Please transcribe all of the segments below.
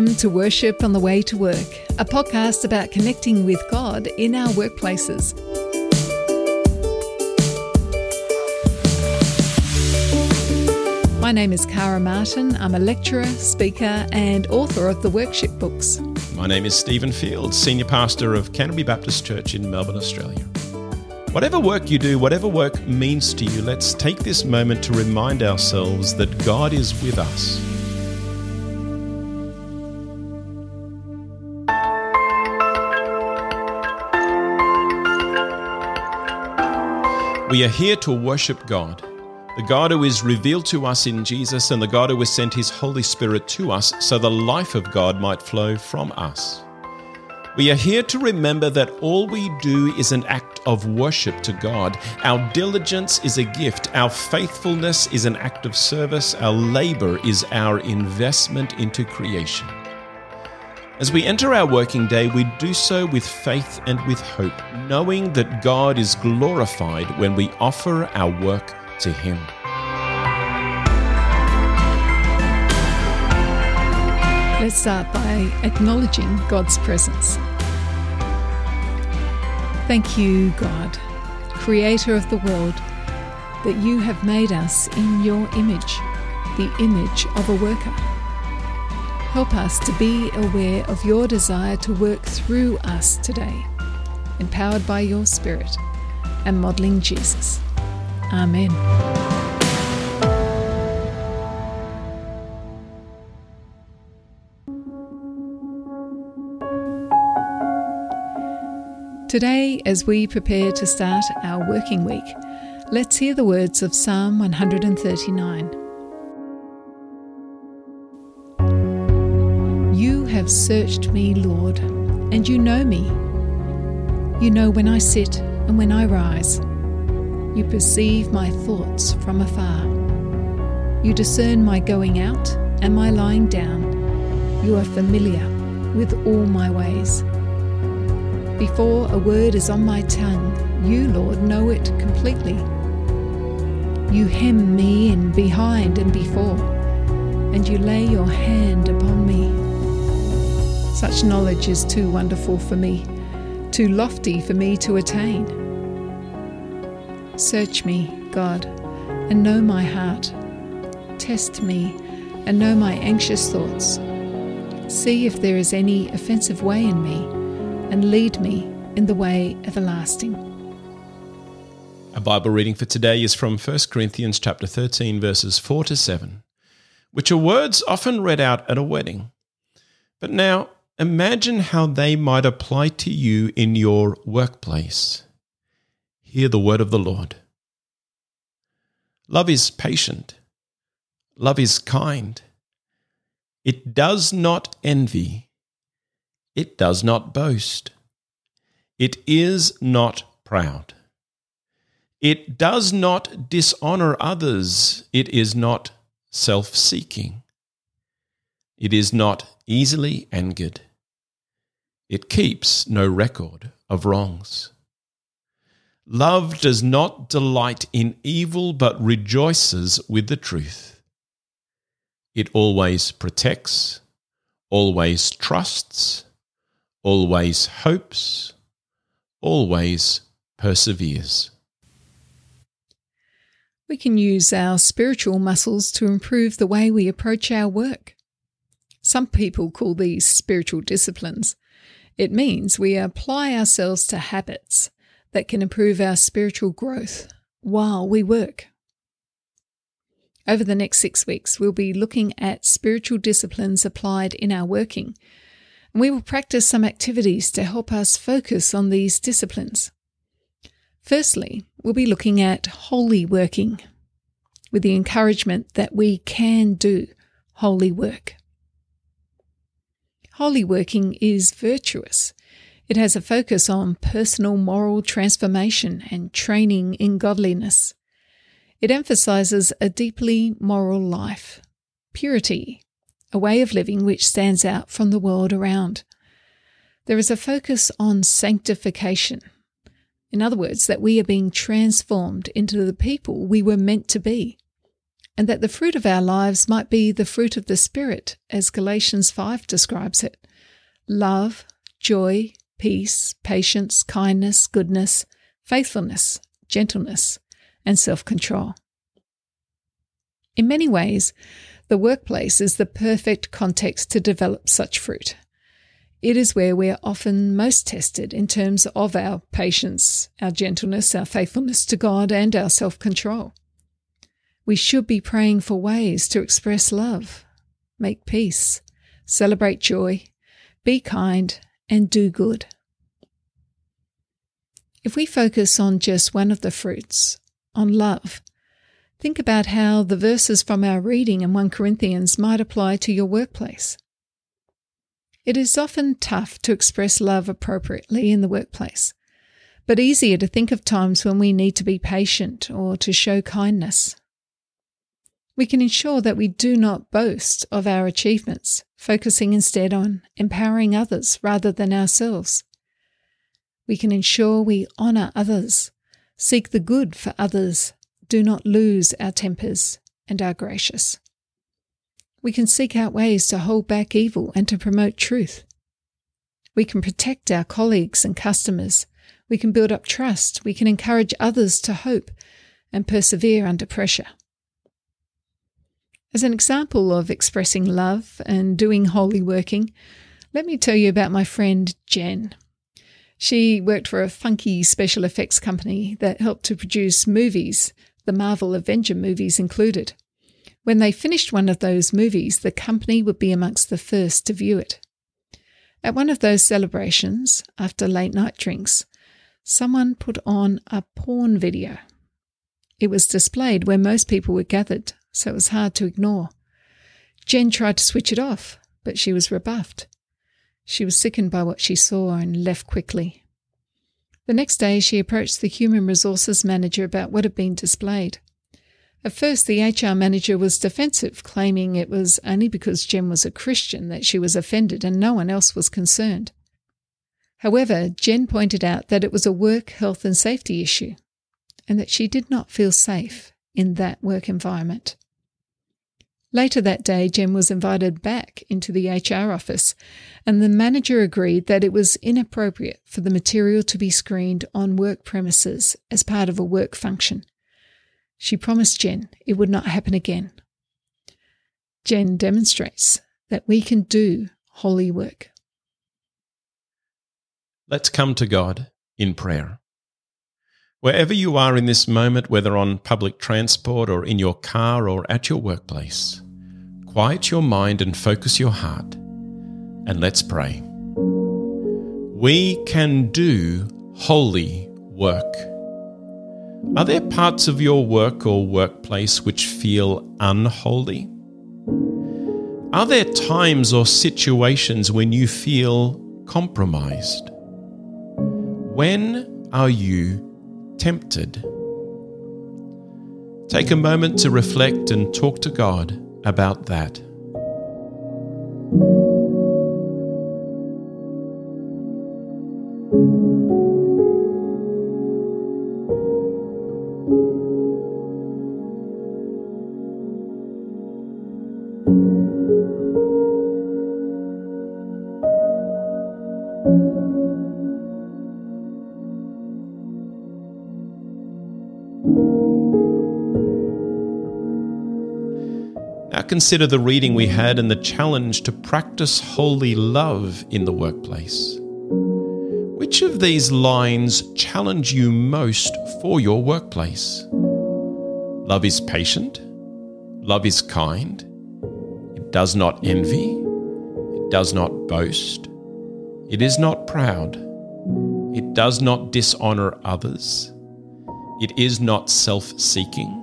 Welcome to Worship on the Way to Work, a podcast about connecting with God in our workplaces. My name is Kara Martin. I'm a lecturer, speaker, and author of the Workship books. My name is Stephen Field, Senior Pastor of Canterbury Baptist Church in Melbourne, Australia. Whatever work you do, whatever work means to you, let's take this moment to remind ourselves that God is with us We are here to worship God, the God who is revealed to us in Jesus and the God who has sent his Holy Spirit to us so the life of God might flow from us. We are here to remember that all we do is an act of worship to God. Our diligence is a gift. Our faithfulness is an act of service. Our labor is our investment into creation. As we enter our working day, we do so with faith and with hope, knowing that God is glorified when we offer our work to Him. Let's start by acknowledging God's presence. Thank you, God, Creator of the world, that you have made us in your image, the image of a worker. Help us to be aware of your desire to work through us today, empowered by your Spirit and modelling Jesus. Amen. Today, as we prepare to start our working week, let's hear the words of Psalm 139. Have searched me, Lord, and you know me. You know when I sit and when I rise. You perceive my thoughts from afar. You discern my going out and my lying down. You are familiar with all my ways. Before a word is on my tongue, you, Lord, know it completely. You hem me in behind and before, and you lay your hand upon me. Such knowledge is too wonderful for me, too lofty for me to attain. Search me, God, and know my heart. Test me and know my anxious thoughts. See if there is any offensive way in me, and lead me in the way everlasting. A Bible reading for today is from 1 Corinthians chapter 13 verses 4 to 7, which are words often read out at a wedding. But now Imagine how they might apply to you in your workplace. Hear the word of the Lord. Love is patient. Love is kind. It does not envy. It does not boast. It is not proud. It does not dishonor others. It is not self seeking. It is not easily angered. It keeps no record of wrongs. Love does not delight in evil, but rejoices with the truth. It always protects, always trusts, always hopes, always perseveres. We can use our spiritual muscles to improve the way we approach our work. Some people call these spiritual disciplines. It means we apply ourselves to habits that can improve our spiritual growth while we work. Over the next six weeks, we'll be looking at spiritual disciplines applied in our working. And we will practice some activities to help us focus on these disciplines. Firstly, we'll be looking at holy working with the encouragement that we can do holy work. Holy working is virtuous. It has a focus on personal moral transformation and training in godliness. It emphasizes a deeply moral life, purity, a way of living which stands out from the world around. There is a focus on sanctification. In other words, that we are being transformed into the people we were meant to be. And that the fruit of our lives might be the fruit of the Spirit, as Galatians 5 describes it love, joy, peace, patience, kindness, goodness, faithfulness, gentleness, and self control. In many ways, the workplace is the perfect context to develop such fruit. It is where we are often most tested in terms of our patience, our gentleness, our faithfulness to God, and our self control. We should be praying for ways to express love, make peace, celebrate joy, be kind, and do good. If we focus on just one of the fruits, on love, think about how the verses from our reading in 1 Corinthians might apply to your workplace. It is often tough to express love appropriately in the workplace, but easier to think of times when we need to be patient or to show kindness. We can ensure that we do not boast of our achievements, focusing instead on empowering others rather than ourselves. We can ensure we honour others, seek the good for others, do not lose our tempers, and are gracious. We can seek out ways to hold back evil and to promote truth. We can protect our colleagues and customers. We can build up trust. We can encourage others to hope and persevere under pressure. As an example of expressing love and doing holy working, let me tell you about my friend Jen. She worked for a funky special effects company that helped to produce movies, the Marvel Avenger movies included. When they finished one of those movies, the company would be amongst the first to view it. At one of those celebrations, after late night drinks, someone put on a porn video. It was displayed where most people were gathered, so it was hard to ignore. Jen tried to switch it off, but she was rebuffed. She was sickened by what she saw and left quickly. The next day, she approached the human resources manager about what had been displayed. At first, the HR manager was defensive, claiming it was only because Jen was a Christian that she was offended and no one else was concerned. However, Jen pointed out that it was a work health and safety issue and that she did not feel safe in that work environment. Later that day, Jen was invited back into the HR office, and the manager agreed that it was inappropriate for the material to be screened on work premises as part of a work function. She promised Jen it would not happen again. Jen demonstrates that we can do holy work. Let's come to God in prayer. Wherever you are in this moment, whether on public transport or in your car or at your workplace, quiet your mind and focus your heart. And let's pray. We can do holy work. Are there parts of your work or workplace which feel unholy? Are there times or situations when you feel compromised? When are you tempted. Take a moment to reflect and talk to God about that. Consider the reading we had and the challenge to practice holy love in the workplace. Which of these lines challenge you most for your workplace? Love is patient. Love is kind. It does not envy. It does not boast. It is not proud. It does not dishonor others. It is not self seeking.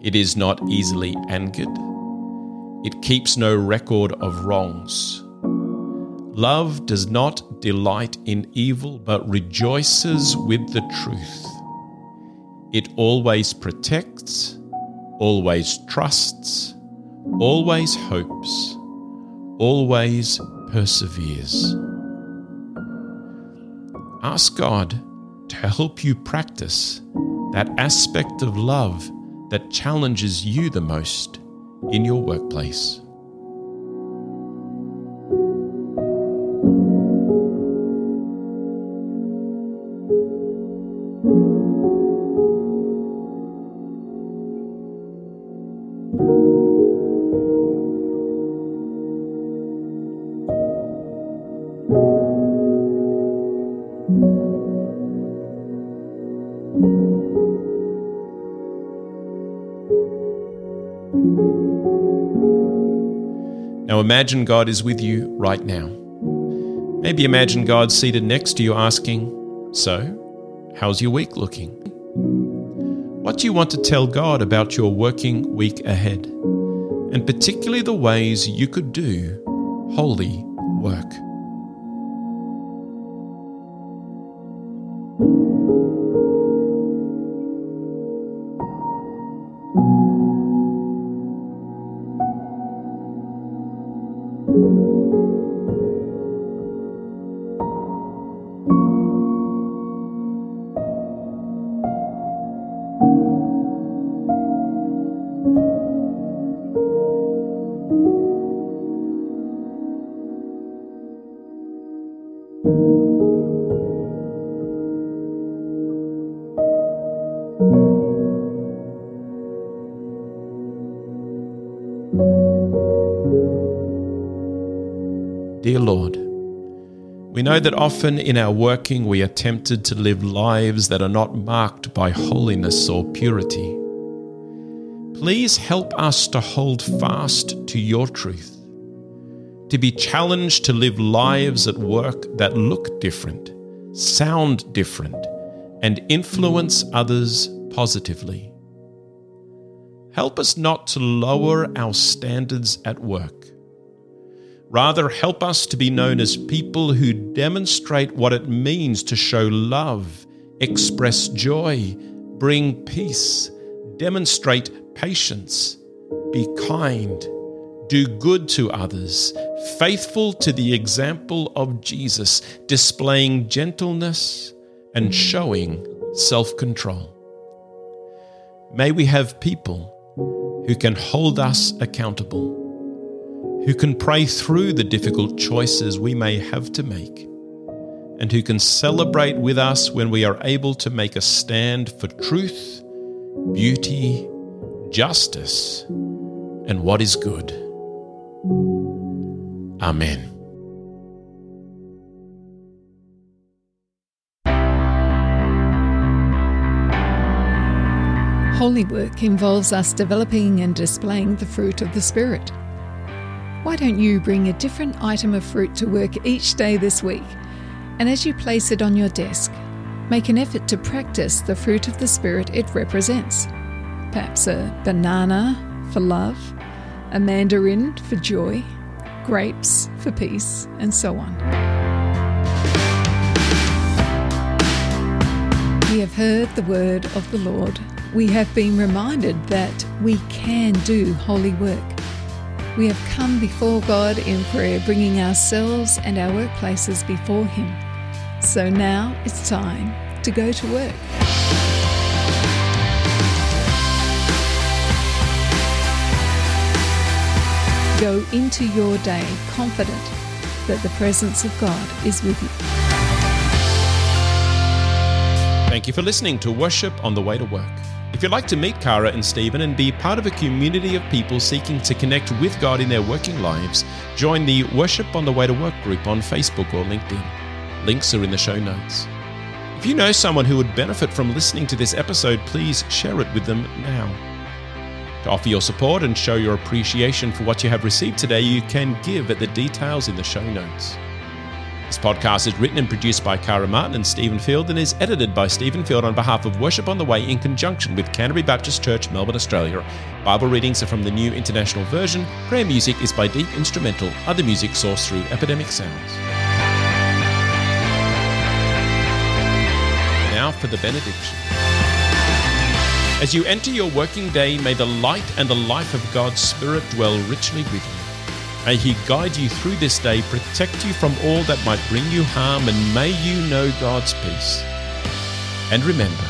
It is not easily angered. It keeps no record of wrongs. Love does not delight in evil, but rejoices with the truth. It always protects, always trusts, always hopes, always perseveres. Ask God to help you practice that aspect of love that challenges you the most in your workplace. Imagine God is with you right now. Maybe imagine God seated next to you asking, So, how's your week looking? What do you want to tell God about your working week ahead? And particularly the ways you could do holy work. We know that often in our working we are tempted to live lives that are not marked by holiness or purity. Please help us to hold fast to your truth, to be challenged to live lives at work that look different, sound different, and influence others positively. Help us not to lower our standards at work Rather, help us to be known as people who demonstrate what it means to show love, express joy, bring peace, demonstrate patience, be kind, do good to others, faithful to the example of Jesus, displaying gentleness and showing self control. May we have people who can hold us accountable who can pray through the difficult choices we may have to make, and who can celebrate with us when we are able to make a stand for truth, beauty, justice, and what is good. Amen. Holy work involves us developing and displaying the fruit of the Spirit. Why don't you bring a different item of fruit to work each day this week? And as you place it on your desk, make an effort to practice the fruit of the Spirit it represents. Perhaps a banana for love, a mandarin for joy, grapes for peace, and so on. We have heard the word of the Lord. We have been reminded that we can do holy work. We have come before God in prayer, bringing ourselves and our workplaces before Him. So now it's time to go to work. Go into your day confident that the presence of God is with you. Thank you for listening to Worship on the Way to Work. If you'd like to meet Kara and Stephen and be part of a community of people seeking to connect with God in their working lives, join the Worship on the Way to Work group on Facebook or LinkedIn. Links are in the show notes. If you know someone who would benefit from listening to this episode, please share it with them now. To offer your support and show your appreciation for what you have received today, you can give at the details in the show notes. This podcast is written and produced by Kara Martin and Stephen Field and is edited by Stephen Field on behalf of Worship on the Way in conjunction with Canterbury Baptist Church, Melbourne, Australia. Bible readings are from the New International Version. Prayer music is by Deep Instrumental. Other music sourced through Epidemic Sounds. Now for the benediction. As you enter your working day, may the light and the life of God's Spirit dwell richly with you. May He guide you through this day, protect you from all that might bring you harm, and may you know God's peace. And remember,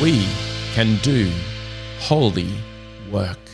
we can do holy work.